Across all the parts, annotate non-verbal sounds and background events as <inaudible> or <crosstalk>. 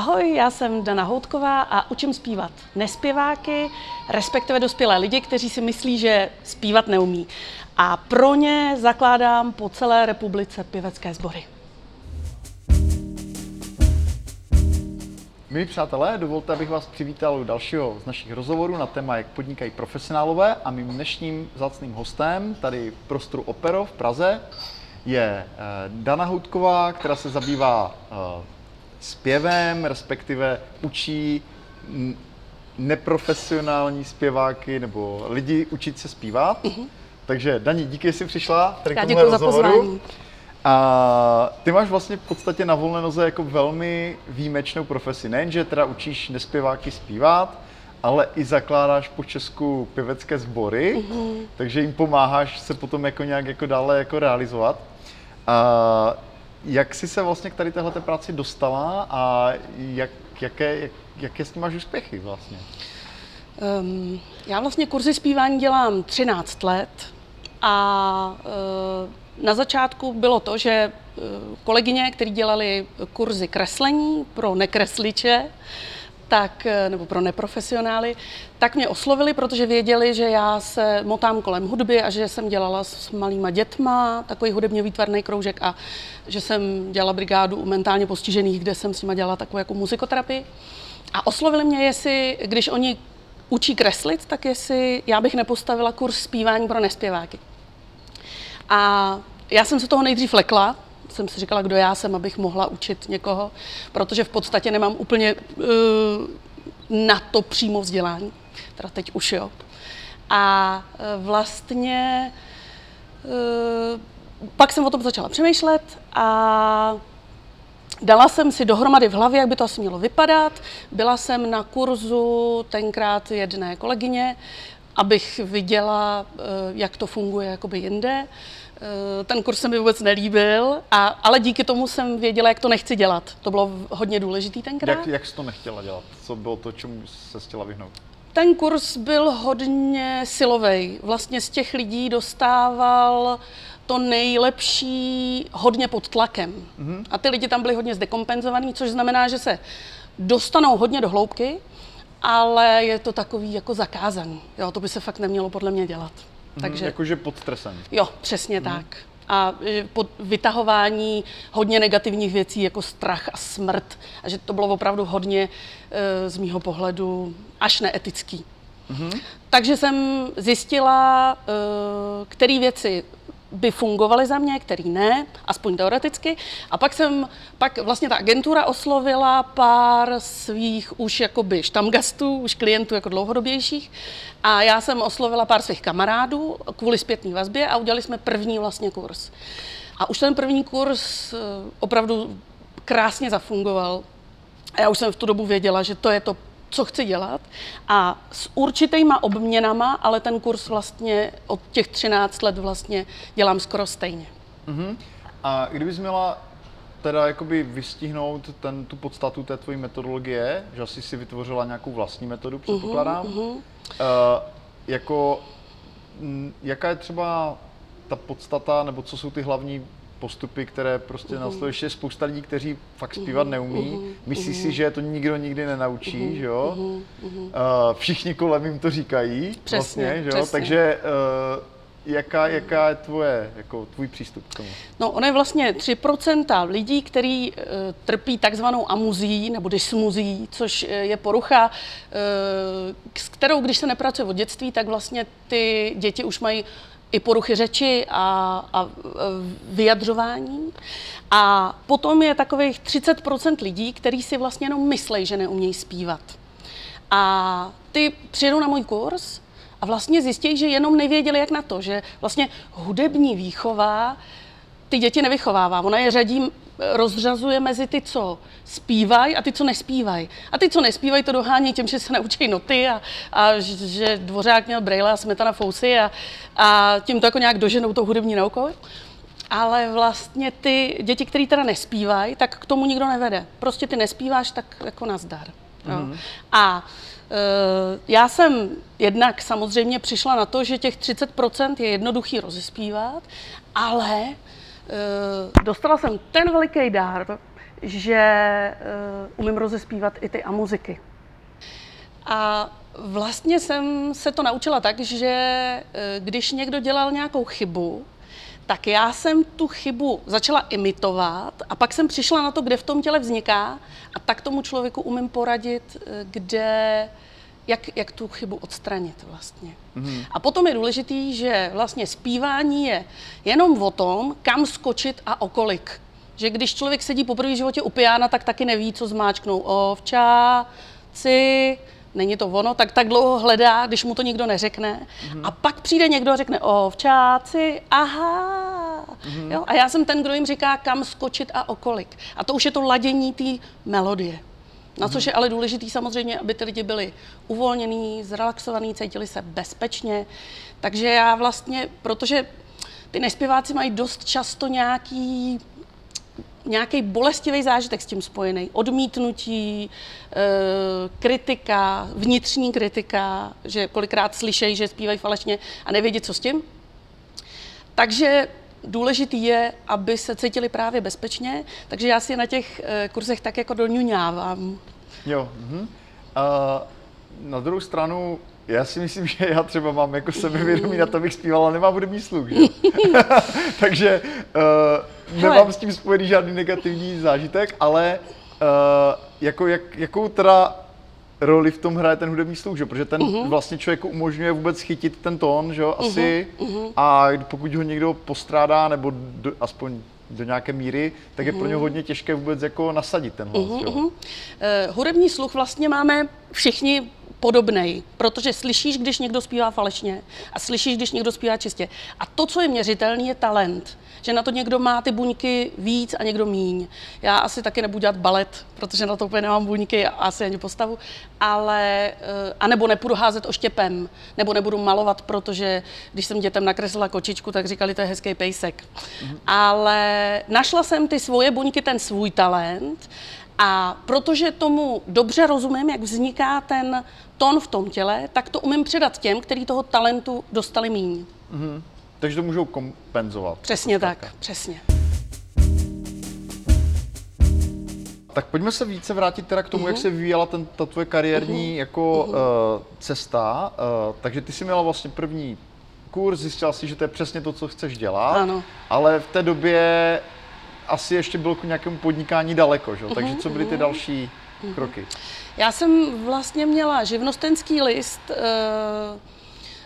Ahoj, já jsem Dana Houtková a učím zpívat nespěváky, respektive dospělé lidi, kteří si myslí, že zpívat neumí. A pro ně zakládám po celé republice pěvecké sbory. Milí přátelé, dovolte, abych vás přivítal u dalšího z našich rozhovorů na téma, jak podnikají profesionálové a mým dnešním zácným hostem tady v prostoru Opero v Praze je eh, Dana Houtková, která se zabývá eh, zpěvem, respektive učí neprofesionální zpěváky nebo lidi učit se zpívat. Mm-hmm. Takže Dani, díky, že jsi přišla tady Já děkuji za pozvání. A ty máš vlastně v podstatě na volné noze jako velmi výjimečnou profesi. Nejenže teda učíš nespěváky zpívat, ale i zakládáš po Česku pěvecké sbory, mm-hmm. takže jim pomáháš se potom jako nějak jako dále jako realizovat. A jak jsi se vlastně k tady téhle práci dostala a jak, jaké, jak, jaké s tím máš úspěchy vlastně? Um, já vlastně kurzy zpívání dělám 13 let a uh, na začátku bylo to, že uh, kolegyně, které dělali kurzy kreslení pro nekresliče, tak, eh, nebo pro neprofesionály, tak mě oslovili, protože věděli, že já se motám kolem hudby a že jsem dělala s malýma dětma takový hudebně výtvarný kroužek a že jsem dělala brigádu u mentálně postižených, kde jsem s nima dělala takovou jako muzikoterapii. A oslovili mě, jestli, když oni učí kreslit, tak jestli já bych nepostavila kurz zpívání pro nespěváky. A já jsem se toho nejdřív lekla, jsem si říkala, kdo já jsem, abych mohla učit někoho, protože v podstatě nemám úplně uh, na to přímo vzdělání. Teda teď už jo. A uh, vlastně uh, pak jsem o tom začala přemýšlet a Dala jsem si dohromady v hlavě, jak by to asi mělo vypadat. Byla jsem na kurzu tenkrát jedné kolegyně, abych viděla, jak to funguje jakoby jinde. Eh, ten kurz se mi vůbec nelíbil, a, ale díky tomu jsem věděla, jak to nechci dělat. To bylo hodně důležitý tenkrát. Jak, jak jsi to nechtěla dělat? Co bylo to, čemu se chtěla vyhnout? Ten kurz byl hodně silový. Vlastně z těch lidí dostával to nejlepší hodně pod tlakem. Mm-hmm. A ty lidi tam byli hodně zdekompenzovaní, což znamená, že se dostanou hodně do hloubky, ale je to takový jako zakázaný. Jo, to by se fakt nemělo podle mě dělat. Mhm, Takže, jakože pod stresem. Jo, přesně hmm. tak. A e, pod vytahování hodně negativních věcí, jako strach a smrt. A že to bylo opravdu hodně e, z mýho pohledu až neetický. Mm-hmm. Takže jsem zjistila, e, které věci by fungovaly za mě, který ne, aspoň teoreticky. A pak jsem, pak vlastně ta agentura oslovila pár svých už jakoby štamgastů, už klientů jako dlouhodobějších. A já jsem oslovila pár svých kamarádů kvůli zpětné vazbě a udělali jsme první vlastně kurz. A už ten první kurz eh, opravdu krásně zafungoval. A já už jsem v tu dobu věděla, že to je to co chci dělat a s určitýma obměnama, ale ten kurz vlastně od těch 13 let vlastně dělám skoro stejně. Uh-huh. A kdybys měla teda jakoby vystihnout ten, tu podstatu té tvojí metodologie, že asi si vytvořila nějakou vlastní metodu, předpokládám. Uh-huh. Uh, jako, m, jaká je třeba ta podstata, nebo co jsou ty hlavní postupy, které prostě uh-huh. následuješ. Je spousta lidí, kteří fakt zpívat uh-huh. neumí. Uh-huh. Myslí uh-huh. si, že to nikdo nikdy nenaučí, uh-huh. že jo? Uh-huh. Uh, všichni kolem jim to říkají. Přesně, vlastně, že jo? Přesně. Takže uh, jaká, jaká je tvoje, jako tvůj přístup k tomu? No, ono je vlastně 3% lidí, kteří uh, trpí takzvanou amuzí nebo dysmuzí, což je porucha, uh, s kterou, když se nepracuje od dětství, tak vlastně ty děti už mají i poruchy řeči a, a vyjadřování. A potom je takových 30% lidí, kteří si vlastně jenom myslí, že neumějí zpívat. A ty přijedou na můj kurz a vlastně zjistí, že jenom nevěděli, jak na to, že vlastně hudební výchova ty děti nevychovává. Ona je řadí rozřazuje mezi ty, co zpívají a ty, co nespívají. A ty, co nespívají, to dohání tím, že se naučí noty a, a že Dvořák měl brejle a Smetana fousy a, a tím to jako nějak doženou tou hudební naukou. Ale vlastně ty děti, které teda nespívají, tak k tomu nikdo nevede. Prostě ty nespíváš, tak jako nazdar. Mm-hmm. A e, já jsem jednak samozřejmě přišla na to, že těch 30% je jednoduchý rozespívat, ale Eh, dostala jsem ten veliký dár, že uh, umím rozespívat i ty a muziky. A vlastně jsem se to naučila tak, že uh, když někdo dělal nějakou chybu, tak já jsem tu chybu začala imitovat a pak jsem přišla na to, kde v tom těle vzniká a tak tomu člověku umím poradit, kde, jak, jak tu chybu odstranit vlastně. Mm-hmm. A potom je důležitý, že vlastně zpívání je jenom o tom, kam skočit a okolik. Že když člověk sedí po první životě u piana, tak taky neví, co zmáčknou. Ovčáci, není to ono, tak tak dlouho hledá, když mu to nikdo neřekne. Mm-hmm. A pak přijde někdo a řekne, ovčáci, aha. Mm-hmm. Jo? A já jsem ten, kdo jim říká, kam skočit a okolik. A to už je to ladění té melodie. Na což je ale důležitý samozřejmě, aby ty lidi byli uvolnění, zrelaxovaní, cítili se bezpečně. Takže já vlastně, protože ty nespěváci mají dost často nějaký nějaký bolestivý zážitek s tím spojený. Odmítnutí, e, kritika, vnitřní kritika, že kolikrát slyšejí, že zpívají falešně a nevědí, co s tím. Takže důležitý je, aby se cítili právě bezpečně, takže já si na těch e, kurzech tak jako doňuňávám. Jo. Mhm. A na druhou stranu, já si myslím, <laughs> že já třeba mám jako sebevědomí na to, abych zpívala, nemám hudební sluch, že? <laughs> <laughs> Takže uh, nemám Hele. s tím spojený žádný negativní zážitek, ale uh, jako, jak, jakou teda roli v tom hraje ten hudební sluch, že? protože ten uh-huh. vlastně člověku umožňuje vůbec chytit ten tón, že asi, uh-huh. a pokud ho někdo postrádá, nebo do, aspoň do nějaké míry, tak je pro ně mhm. hodně těžké vůbec jako nasadit ten hlas. Uh-huh, uh-huh. Uh, hudební sluch vlastně máme všichni podobný, protože slyšíš, když někdo zpívá falešně a slyšíš, když někdo zpívá čistě. A to, co je měřitelný, je talent. Že na to někdo má ty buňky víc a někdo míň. Já asi taky nebudu dělat balet, protože na to úplně nemám buňky a asi ani postavu, ale, eh, a nebo nepůjdu házet oštěpem, nebo nebudu malovat, protože když jsem dětem nakreslila kočičku, tak říkali, to je hezký pejsek. Mm-hmm. Ale našla jsem ty svoje buňky, ten svůj talent a protože tomu dobře rozumím, jak vzniká ten tón v tom těle, tak to umím předat těm, kteří toho talentu dostali míň. Mm-hmm. Takže to můžou kompenzovat. Přesně tak, přesně. Tak pojďme se více vrátit teda k tomu, uh-huh. jak mhm. se vyvíjela ten, ta tvoje kariérní uh-huh. jako uh-huh. uh, cesta. Uh, takže ty jsi měla vlastně první kurz, zjistila si, že to je přesně to, co chceš dělat. Ano. Ale v té době asi ještě bylo k nějakému podnikání daleko, že? Takže co byly ty další uh-huh. kroky? Já jsem vlastně měla živnostenský list uh,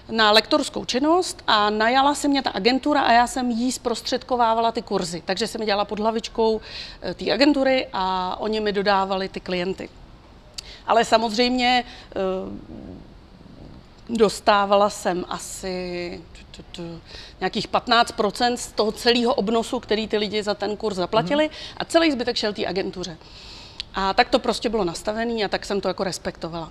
na lektorskou činnost a najala se mě ta agentura a já jsem jí zprostředkovávala ty kurzy. Takže jsem dělala pod hlavičkou eh, té agentury a oni mi dodávali ty klienty. Ale samozřejmě eh, dostávala jsem asi nějakých 15% z toho celého obnosu, který ty lidi za ten kurz zaplatili mm-hmm. a celý zbytek šel té agentuře. A tak to prostě bylo nastavené a tak jsem to jako respektovala.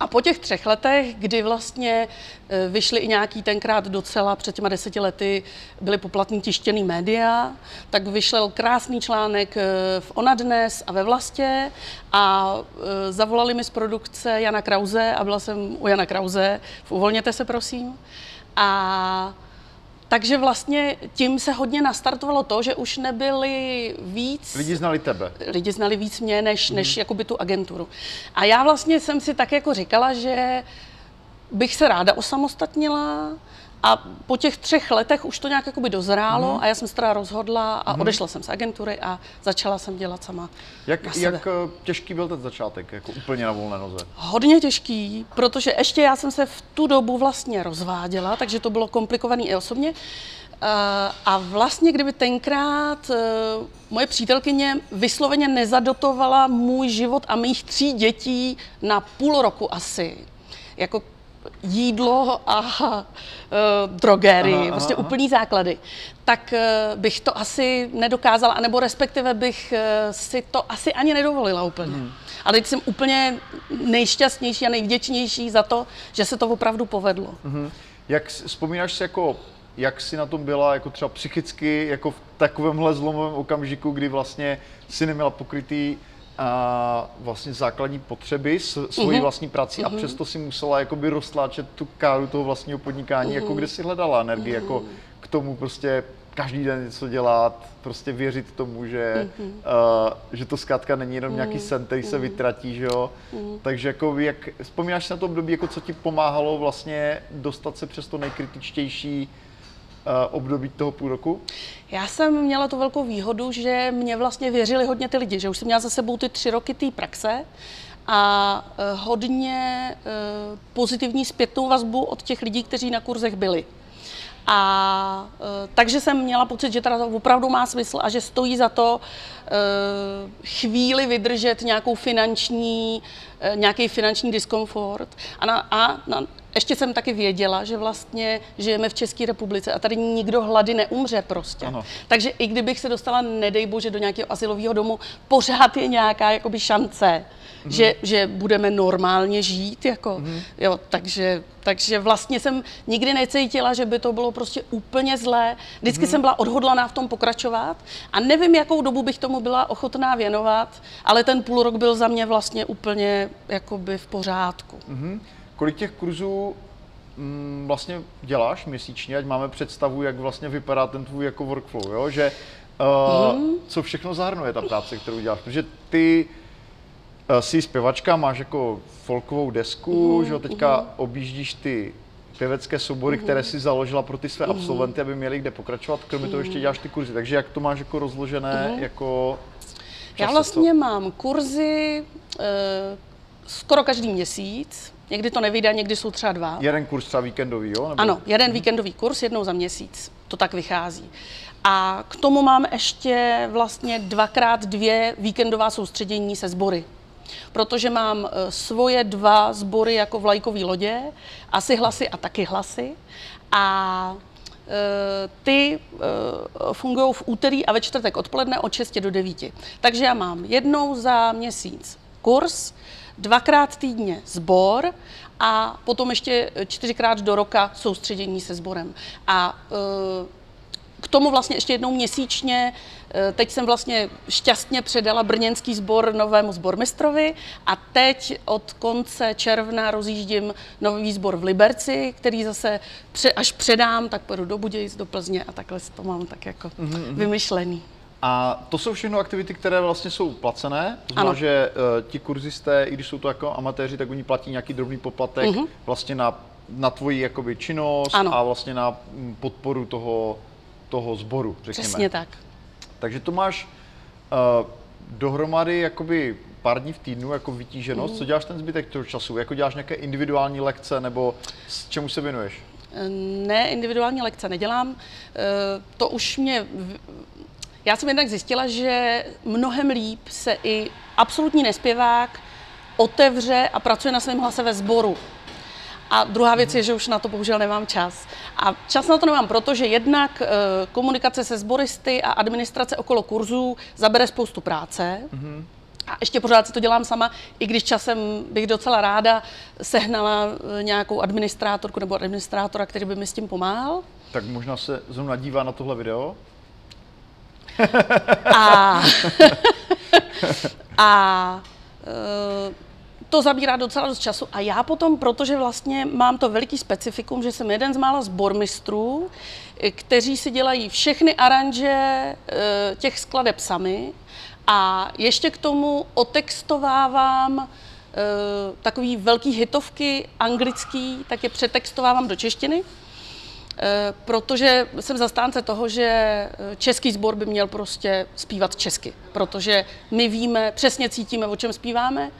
A po těch třech letech, kdy vlastně e, vyšly i nějaký tenkrát docela před těma deseti lety, byly poplatní tištěný média, tak vyšel krásný článek e, v Ona Dnes a ve Vlastě a e, zavolali mi z produkce Jana Krause a byla jsem u Jana Krause v Uvolněte se prosím. A takže vlastně tím se hodně nastartovalo to, že už nebyli víc... Lidi znali tebe. Lidi znali víc mě, než, mm. než jakoby tu agenturu. A já vlastně jsem si tak jako říkala, že bych se ráda osamostatnila, a po těch třech letech už to nějak jakoby dozrálo mm. a já jsem se teda rozhodla a mm. odešla jsem z agentury a začala jsem dělat sama Jak, na sebe. jak eh, těžký byl ten začátek, jako úplně na volné noze? Hodně těžký, protože ještě já jsem se v tu dobu vlastně rozváděla, takže to bylo komplikované i osobně. Eh, a vlastně, kdyby tenkrát eh, moje přítelkyně vysloveně nezadotovala můj život a mých tří dětí na půl roku asi, jako jídlo a <laughs> uh, drogerii, aha, vlastně aha. úplný základy, tak uh, bych to asi nedokázala, anebo respektive bych uh, si to asi ani nedovolila úplně. Hmm. Ale teď jsem úplně nejšťastnější a nejvděčnější za to, že se to opravdu povedlo. Hmm. Jak vzpomínáš si jako jak si na tom byla jako třeba psychicky, jako v takovémhle zlomovém okamžiku, kdy vlastně si neměla pokrytý a vlastně základní potřeby s svojí uh-huh. vlastní prací uh-huh. a mhm. přesto si musela jakoby roztláčet tu káru toho vlastního podnikání, uh-huh. jako kde si hledala energii, uh-huh. jako k tomu prostě každý den něco dělat, prostě věřit tomu, že, mm-hmm. uh, že to zkrátka není jenom mm-hmm. nějaký sen, který se mm-hmm. vytratí, že jo. Mm-hmm. Takže jako jak, vzpomínáš na to období, jako co ti pomáhalo vlastně dostat se přes to nejkritičtější období toho půl roku? Já jsem měla tu velkou výhodu, že mě vlastně věřili hodně ty lidi, že už jsem měla za sebou ty tři roky té praxe a uh, hodně uh, pozitivní zpětnou vazbu od těch lidí, kteří na kurzech byli. A e, takže jsem měla pocit, že teda to opravdu má smysl a že stojí za to e, chvíli vydržet nějakou finanční, e, nějaký finanční diskomfort. A, na, a na, ještě jsem taky věděla, že vlastně žijeme v České republice a tady nikdo hlady neumře prostě. Ano. Takže i kdybych se dostala, nedej bože, do nějakého asilového domu, pořád je nějaká jakoby šance, mm-hmm. že, že budeme normálně žít. Jako, mm-hmm. jo, takže, takže vlastně jsem nikdy necítila, že by to bylo prostě úplně zlé. Vždycky mm-hmm. jsem byla odhodlaná v tom pokračovat a nevím, jakou dobu bych tomu byla ochotná věnovat, ale ten půl rok byl za mě vlastně úplně jakoby v pořádku. Mm-hmm. Kolik těch kurzů mm, vlastně děláš měsíčně, ať máme představu, jak vlastně vypadá ten tvůj jako workflow, jo? že uh, mm. co všechno zahrnuje ta práce, kterou děláš, protože ty uh, jsi zpěvačka, máš jako folkovou desku, mm. že jo, teďka mm. objíždíš ty pěvecké soubory, mm. které si založila pro ty své mm. absolventy, aby měli kde pokračovat, kromě mm. toho ještě děláš ty kurzy, takže jak to máš jako rozložené, mm. jako Já vlastně to? mám kurzy uh, skoro každý měsíc, Někdy to nevyjde, někdy jsou třeba dva. Jeden kurz třeba víkendový, jo? Nebo... Ano, jeden hmm. víkendový kurz jednou za měsíc. To tak vychází. A k tomu mám ještě vlastně dvakrát dvě víkendová soustředění se sbory. Protože mám e, svoje dva sbory jako vlajkové lodě, asi hlasy a taky hlasy. A e, ty e, fungují v úterý a ve čtvrtek odpoledne od 6 do 9. Takže já mám jednou za měsíc kurz, dvakrát týdně sbor a potom ještě čtyřikrát do roka soustředění se sborem. A e, k tomu vlastně ještě jednou měsíčně, e, teď jsem vlastně šťastně předala brněnský sbor novému sbormistrovi a teď od konce června rozjíždím nový sbor v Liberci, který zase až předám, tak půjdu do Budějic, do Plzně a takhle to mám tak jako mm-hmm. vymyšlený. A to jsou všechno aktivity, které vlastně jsou placené. To znamená, že uh, ti kurzisté, i když jsou to jako amatéři, tak oni platí nějaký drobný poplatek uh-huh. vlastně na, na tvoji jakoby činnost ano. a vlastně na mm, podporu toho, toho sboru, řekněme. Přesně tak. Takže to máš uh, dohromady jakoby pár dní v týdnu jako vytíženost. Uh-huh. Co děláš ten zbytek toho času? Jako děláš nějaké individuální lekce nebo s čemu se věnuješ? Ne, individuální lekce nedělám. To už mě já jsem jednak zjistila, že mnohem líp se i absolutní nespěvák otevře a pracuje na svém hlase ve sboru. A druhá věc je, že už na to bohužel nemám čas. A čas na to nemám, protože jednak e, komunikace se sboristy a administrace okolo kurzů zabere spoustu práce. Mm-hmm. A ještě pořád si to dělám sama, i když časem bych docela ráda sehnala eh, nějakou administrátorku nebo administrátora, který by mi s tím pomáhal. Tak možná se zrovna dívá na tohle video. <laughs> A, <laughs> a e, to zabírá docela dost času a já potom, protože vlastně mám to veliký specifikum, že jsem jeden z mála zbormistrů, kteří si dělají všechny aranže e, těch skladeb sami a ještě k tomu otextovávám e, takový velký hitovky anglický, tak je přetextovávám do češtiny. Eh, protože jsem zastánce toho, že eh, český sbor by měl prostě zpívat česky, protože my víme, přesně cítíme, o čem zpíváme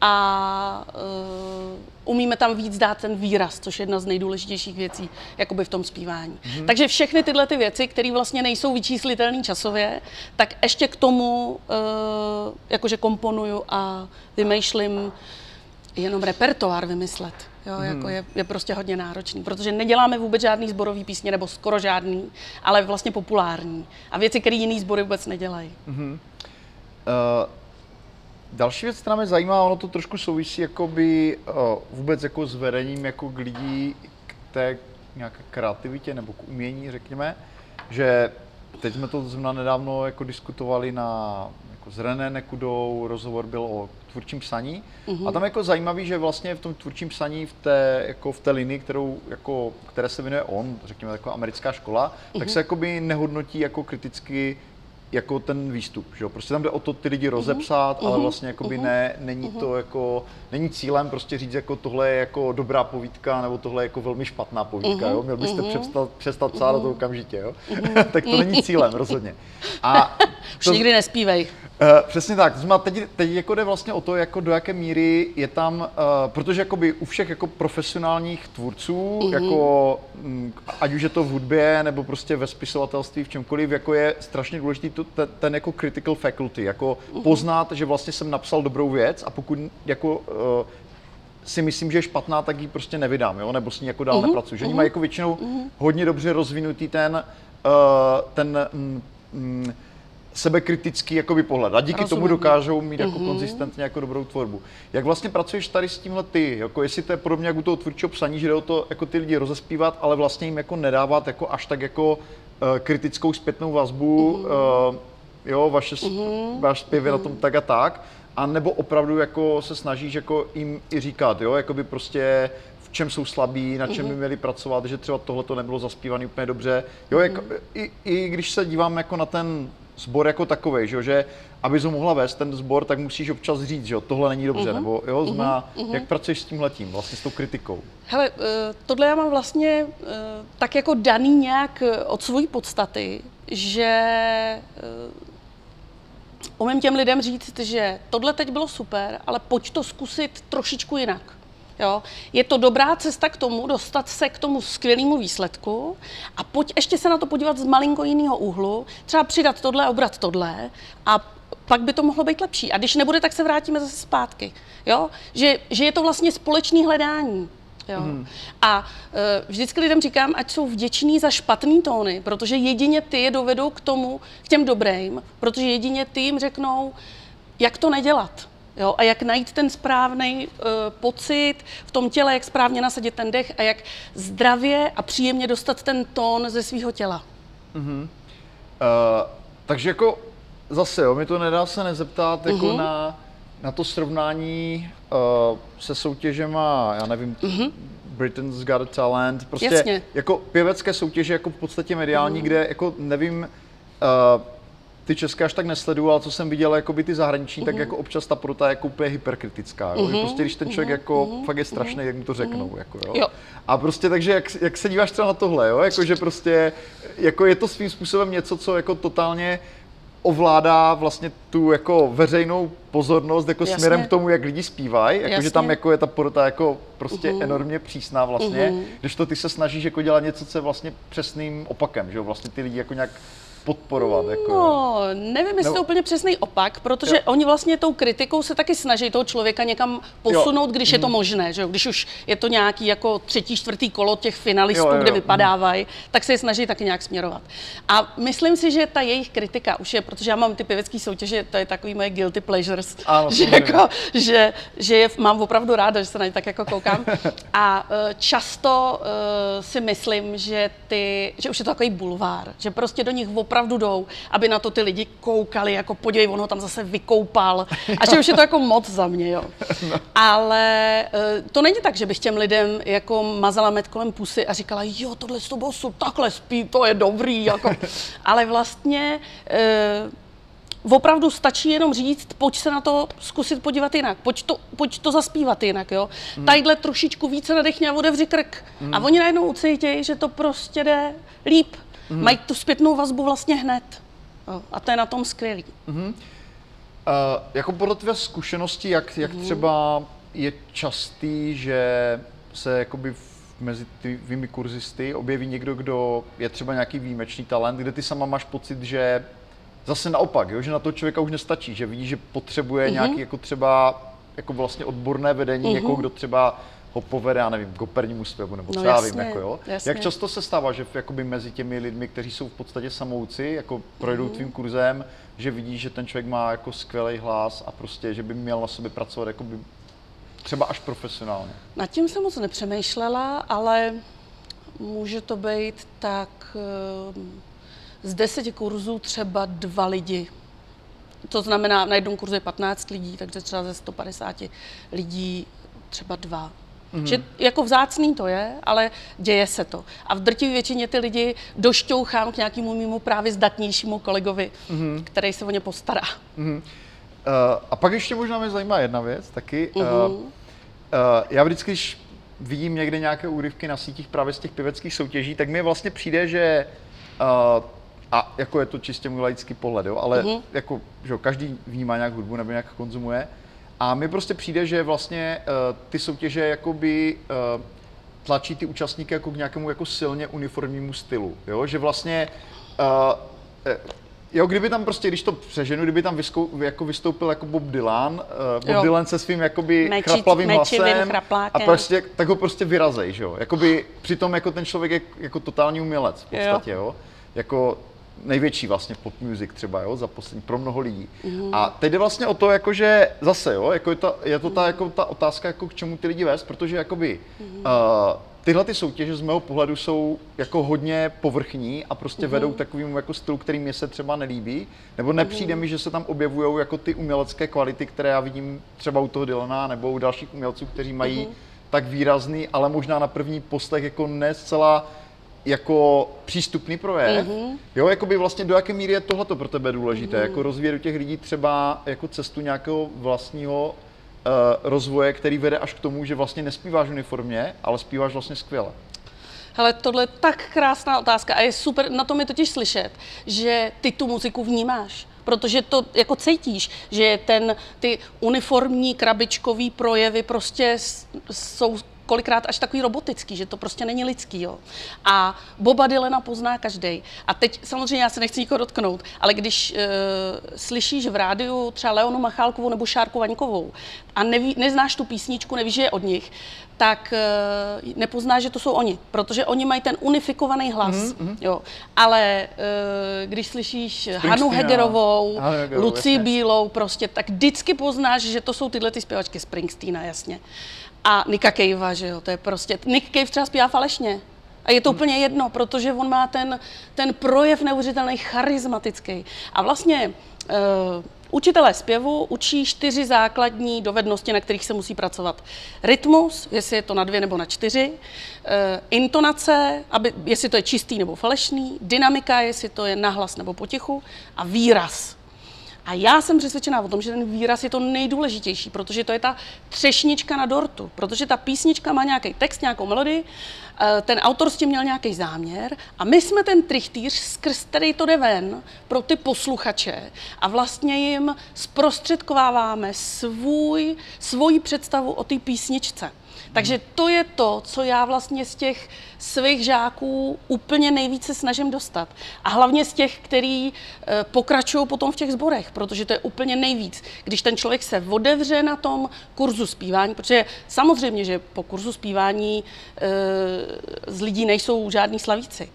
a uh, umíme tam víc dát ten výraz, což je jedna z nejdůležitějších věcí jakoby v tom zpívání. Mm-hmm. Takže všechny tyhle ty věci, které vlastně nejsou vyčíslitelné časově, tak ještě k tomu uh, jakože komponuju a vymýšlím jenom repertoár vymyslet. Jo, hmm. jako je, je prostě hodně náročný, protože neděláme vůbec žádný zborový písně, nebo skoro žádný, ale vlastně populární. A věci, které jiný sbory vůbec nedělají. Hmm. Uh, další věc, která mě zajímá, ono to trošku souvisí jakoby, uh, vůbec jako s vedením jako k lidí k té nějaké kreativitě nebo k umění, řekněme, že teď jsme to zrovna nedávno jako diskutovali na jako s René Nekudou, rozhovor byl o tvůrčím psaní. Mm-hmm. A tam je jako zajímavý, že vlastně v tom tvůrčím psaní v té, jako v té linii, kterou, jako, které se věnuje on, řekněme taková americká škola, mm-hmm. tak se jakoby nehodnotí jako kriticky jako ten výstup, že jo? Prostě tam jde o to ty lidi rozepsat, uh-huh. ale vlastně jakoby uh-huh. ne, není uh-huh. to jako, není cílem prostě říct jako tohle je jako dobrá povídka, nebo tohle je jako velmi špatná povídka, uh-huh. jo? Měl byste uh-huh. přestat, přestat psát uh-huh. to okamžitě, jo? Uh-huh. <laughs> tak to není cílem rozhodně. A <laughs> Už to, nikdy nespívej. Uh, přesně tak. Znamená, teď, teď jako jde vlastně o to, jako do jaké míry je tam, uh, protože jakoby u všech jako profesionálních tvůrců, uh-huh. jako m, ať už je to v hudbě nebo prostě ve spisovatelství, v čemkoliv, jako je strašně důležitý to, ten, ten jako critical faculty, jako uh-huh. poznat, že vlastně jsem napsal dobrou věc a pokud jako uh, si myslím, že je špatná, tak ji prostě nevydám, jo? nebo s ní jako dál uh-huh. nepracuji. Že uh-huh. oni mají jako většinou uh-huh. hodně dobře rozvinutý ten, uh, ten mm, mm, sebekritický jakoby pohled a díky Rozumím. tomu dokážou mít jako uh-huh. konzistentně jako dobrou tvorbu. Jak vlastně pracuješ tady s tímhle ty, jako jestli to je podobně jako u toho tvůrčího psaní, že jde o to jako ty lidi rozespívat, ale vlastně jim jako nedávat jako až tak jako kritickou zpětnou vazbu, uh, jo, vaše, uh-huh. váš zpěv uh-huh. na tom tak a tak, a nebo opravdu jako se snažíš jako jim i říkat, jo, jakoby prostě v čem jsou slabí, na čem by měli pracovat, že třeba tohle to nebylo zaspívané úplně dobře. Jo, jak, i, i, když se dívám jako na ten sbor jako takový, že, že aby ho mohla vést ten sbor, tak musíš občas říct, že tohle není dobře, uh-huh. nebo jo, zná, uh-huh. jak pracuješ s tímhletím, vlastně s tou kritikou? Hele, eh, tohle já mám vlastně eh, tak jako daný nějak eh, od své podstaty, že umím těm lidem říct, že tohle teď bylo super, ale pojď to zkusit trošičku jinak. Jo? Je to dobrá cesta k tomu, dostat se k tomu skvělému výsledku a pojď ještě se na to podívat z malinko jiného úhlu, třeba přidat tohle, obrat tohle a pak by to mohlo být lepší. A když nebude, tak se vrátíme zase zpátky. Jo? Že, že je to vlastně společné hledání. Jo. Mm. A uh, vždycky lidem říkám, ať jsou vděční za špatný tóny, protože jedině ty je dovedou k tomu, k těm dobrým, protože jedině ty jim řeknou, jak to nedělat. Jo, a jak najít ten správný uh, pocit v tom těle, jak správně nasadit ten dech a jak zdravě a příjemně dostat ten tón ze svého těla. Mm-hmm. Uh, takže jako zase, jo, mi to nedá se nezeptat jako uh-huh. na, na to srovnání uh, se soutěžema, já nevím, uh-huh. Britain's Got a Talent, prostě Jasně. jako pěvecké soutěže jako v podstatě mediální, uh-huh. kde jako nevím, uh, ty české až tak nesleduju, ale co jsem viděl, jako by ty zahraniční, uh-huh. tak jako občas ta porota je jako úplně hyperkritická. Uh-huh. Prostě když ten člověk uh-huh. jako uh-huh. fakt je strašný, uh-huh. jak mu to řeknou. Uh-huh. Jako, jo? Jo. A prostě takže jak, jak, se díváš třeba na tohle, jo? Jako, že prostě jako je to svým způsobem něco, co jako totálně ovládá vlastně tu jako veřejnou pozornost jako Jasně. směrem k tomu, jak lidi zpívají, jakože tam jako je ta porota jako prostě uh-huh. enormně přísná vlastně, uh-huh. když to ty se snažíš jako dělat něco, co je vlastně přesným opakem, že jo, vlastně ty lidi jako nějak podporovat. Jako, no, nevím, jestli no. to úplně přesný opak, protože jo. oni vlastně tou kritikou se taky snaží toho člověka někam posunout, jo. když je to mhm. možné. Že jo? Když už je to nějaký jako třetí, čtvrtý kolo těch finalistů, jo, jo, kde vypadávají, tak se je snaží taky nějak směrovat. A myslím si, že ta jejich kritika už je, protože já mám ty pěvecké soutěže, to je takový moje guilty pleasures, ano, že, jako, že, že je, mám opravdu ráda, že se na ně tak jako koukám. <laughs> A uh, často uh, si myslím, že, ty, že už je to takový bulvár, že prostě do nich opravdu opravdu jdou, aby na to ty lidi koukali, jako podívej, on ho tam zase vykoupal. A že už je to jako moc za mě, jo. No. Ale eh, to není tak, že bych těm lidem jako mazala med kolem pusy a říkala, jo, tohle s tobou jsou takhle spí, to je dobrý, jako. <laughs> Ale vlastně eh, opravdu stačí jenom říct, pojď se na to zkusit podívat jinak, pojď to, pojď to zaspívat jinak, jo. Hmm. Tadyhle trošičku více nadechně a otevři krk. Hmm. A oni najednou ucítějí, že to prostě jde líp. Mm-hmm. Mají tu zpětnou vazbu vlastně hned. A to je na tom skvělý. Mm-hmm. Uh, jako podle tvé zkušenosti, jak, jak mm-hmm. třeba je častý, že se jakoby mezi tvými kurzisty objeví někdo, kdo je třeba nějaký výjimečný talent, kde ty sama máš pocit, že zase naopak, jo, že na to člověka už nestačí, že vidí, že potřebuje mm-hmm. nějaký jako třeba jako vlastně odborné vedení, mm-hmm. někoho, kdo třeba ho povede, já nevím, k opernímu zpěvu, nebo co no, já vím, jako jo. Jasně. Jak často se stává, že jakoby mezi těmi lidmi, kteří jsou v podstatě samouci, jako projdou mm. tvým kurzem, že vidí, že ten člověk má jako skvělý hlas a prostě, že by měl na sobě pracovat jakoby třeba až profesionálně. Nad tím jsem moc nepřemýšlela, ale může to být tak eh, z deseti kurzů třeba dva lidi. To znamená, na jednom kurzu je 15 lidí, takže třeba ze 150 lidí třeba dva. Mm-hmm. Že jako vzácný to je, ale děje se to. A v drtivé většině ty lidi došťouchám k nějakému mimo právě zdatnějšímu kolegovi, mm-hmm. který se o ně postará. Mm-hmm. Uh, a pak ještě možná mě zajímá jedna věc taky. Mm-hmm. Uh, uh, já vždycky, když vidím někde nějaké úryvky na sítích právě z těch pěveckých soutěží, tak mi vlastně přijde, že uh, a jako je to čistě můj laický pohled, jo, ale mm-hmm. jako, že každý vnímá nějak hudbu nebo nějak konzumuje. A mi prostě přijde, že vlastně uh, ty soutěže jakoby uh, tlačí ty účastníky jako k nějakému jako silně uniformnímu stylu, jo, že vlastně uh, Jo, kdyby tam prostě, když to přeženu, kdyby tam vyskou, jako vystoupil jako Bob Dylan, uh, Bob jo. Dylan se svým jakoby Mečit, chraplavým hlasem a prostě, tak ho prostě vyrazej, že jo. Jakoby přitom jako ten člověk je jako totální umělec v podstatě, jo. jo. Jako největší vlastně pop music třeba, jo, za poslední, pro mnoho lidí. Mm. A teď jde vlastně o to, jakože zase, jo, jako je, ta, je to ta, jako ta otázka, jako k čemu ty lidi vést, protože jakoby mm. uh, tyhle ty soutěže z mého pohledu jsou jako hodně povrchní a prostě mm. vedou takovým jako stylu, který mě se třeba nelíbí, nebo nepřijde mm. mi, že se tam objevují jako ty umělecké kvality, které já vidím třeba u toho Dylana nebo u dalších umělců, kteří mají mm. tak výrazný, ale možná na první postech jako ne zcela jako přístupný projev, mm-hmm. jo, jako by vlastně do jaké míry je tohleto pro tebe důležité, mm-hmm. jako rozvíjet u těch lidí třeba jako cestu nějakého vlastního uh, rozvoje, který vede až k tomu, že vlastně nespíváš uniformně, ale zpíváš vlastně skvěle. Hele, tohle je tak krásná otázka a je super, na tom je totiž slyšet, že ty tu muziku vnímáš protože to jako cítíš, že ten, ty uniformní krabičkový projevy prostě jsou kolikrát až takový robotický, že to prostě není lidský. Jo. A Boba Dylena pozná každý. A teď samozřejmě já se nechci nikoho dotknout, ale když uh, slyšíš v rádiu třeba Leonu Machálkovou nebo Šárku Vaňkovou a neví, neznáš tu písničku, nevíš, že je od nich, tak uh, nepoznáš, že to jsou oni, protože oni mají ten unifikovaný hlas. Mm-hmm. Jo. Ale uh, když slyšíš Hanu Hegerovou, Luci Bílou, prostě, tak vždycky poznáš, že to jsou tyhle ty zpěvačky Springsteena, jasně. A Nika Cavea, že jo, to je prostě, Nick Cave třeba zpívá falešně. A je to hmm. úplně jedno, protože on má ten, ten projev neuvěřitelný, charismatický. A vlastně uh, učitelé zpěvu učí čtyři základní dovednosti, na kterých se musí pracovat. Rytmus, jestli je to na dvě nebo na čtyři, uh, intonace, aby, jestli to je čistý nebo falešný, dynamika, jestli to je nahlas nebo potichu a výraz, a já jsem přesvědčená o tom, že ten výraz je to nejdůležitější, protože to je ta třešnička na dortu, protože ta písnička má nějaký text, nějakou melodii, eh, ten autor s tím měl nějaký záměr a my jsme ten trichtýř, skrz který to jde ven pro ty posluchače a vlastně jim zprostředkováváme svůj, svoji představu o té písničce. Takže to je to, co já vlastně z těch svých žáků úplně nejvíce snažím dostat. A hlavně z těch, který eh, pokračují potom v těch zborech, protože to je úplně nejvíc. Když ten člověk se odevře na tom kurzu zpívání, protože samozřejmě, že po kurzu zpívání e, z lidí nejsou žádní slavíci,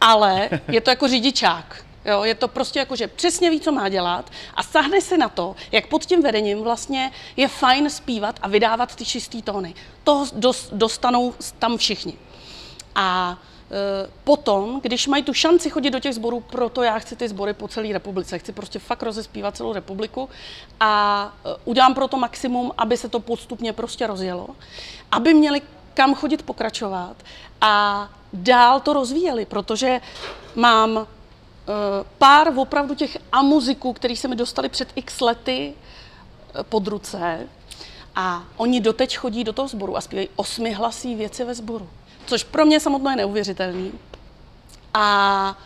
ale je to jako řidičák. Jo, je to prostě jako, že přesně ví, co má dělat a sahne se na to, jak pod tím vedením vlastně je fajn zpívat a vydávat ty čistý tóny. To dostanou tam všichni. A e, potom, když mají tu šanci chodit do těch sborů, proto já chci ty sbory po celé republice. Chci prostě fakt rozespívat celou republiku a e, udělám pro to maximum, aby se to postupně prostě rozjelo, aby měli kam chodit pokračovat a dál to rozvíjeli, protože mám pár opravdu těch amuziků, který se mi dostali před x lety eh, pod ruce a oni doteď chodí do toho sboru a zpívají osmi hlasí věci ve sboru. Což pro mě samotno je neuvěřitelný. A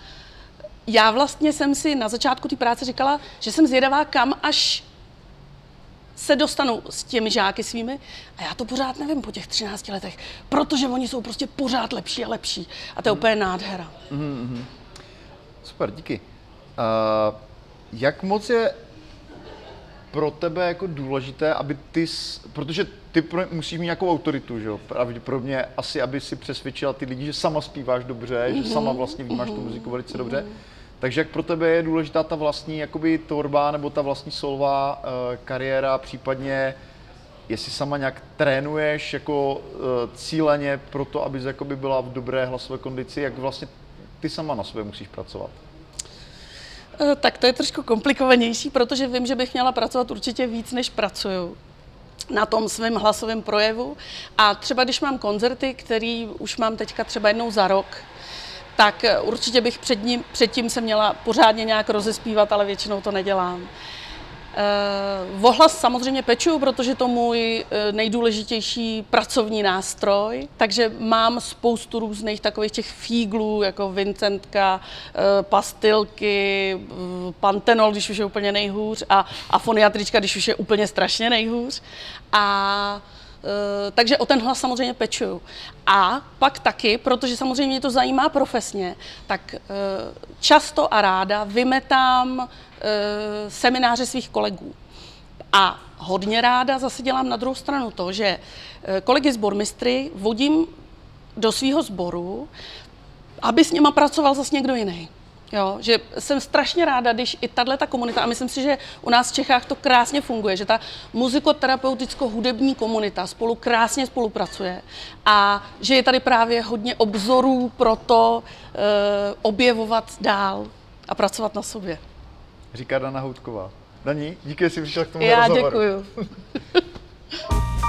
já vlastně jsem si na začátku té práce říkala, že jsem zvědavá, kam až se dostanu s těmi žáky svými a já to pořád nevím po těch 13 letech, protože oni jsou prostě pořád lepší a lepší a to je mm. úplně nádhera. Mm-hmm. Super, díky. Uh, jak moc je pro tebe jako důležité, aby ty, protože ty pro, musíš mít nějakou autoritu, že jo? Pravděpodobně asi, aby si přesvědčila ty lidi, že sama zpíváš dobře, mm-hmm. že sama vlastně vnímáš mm-hmm. tu muziku velice mm-hmm. dobře. Takže jak pro tebe je důležitá ta vlastní jakoby tvorba nebo ta vlastní solová uh, kariéra, případně jestli sama nějak trénuješ jako uh, cíleně pro to, abys jakoby byla v dobré hlasové kondici, jak vlastně ty sama na sobě musíš pracovat? Eh, Tak to je trošku komplikovanější, protože vím, že bych měla pracovat určitě víc, než pracuju na tom svém hlasovém projevu. A třeba když mám koncerty, který už mám teďka třeba jednou za rok, tak eh, určitě bych před předtím se měla pořádně nějak rozespívat, ale většinou to nedělám. Uh, ohlas samozřejmě peču, protože to můj eh, nejdůležitější pracovní nástroj, takže mám spoustu různých takových těch fíglů, jako Vincentka, eh, pastilky, eh, pantenol, když už je úplně nejhůř, a, a foniatrička, když už je úplně strašně nejhůř. A Eh, takže o ten hlas samozřejmě pečuju. A pak taky, protože samozřejmě mě to zajímá profesně, tak eh, často a ráda vymetám eh, semináře svých kolegů. A hodně ráda zase dělám na druhou stranu to, že kolegy zbormistry vodím do svého sboru, aby s něma pracoval zase někdo jiný. Jo, že jsem strašně ráda, když i tahle ta komunita, a myslím si, že u nás v Čechách to krásně funguje, že ta muzikoterapeuticko-hudební komunita spolu krásně spolupracuje a že je tady právě hodně obzorů pro to e, objevovat dál a pracovat na sobě. Říká Dana Houtková. Dani, díky, že jsi přišla k tomu Já rozhovoru. děkuju. <laughs>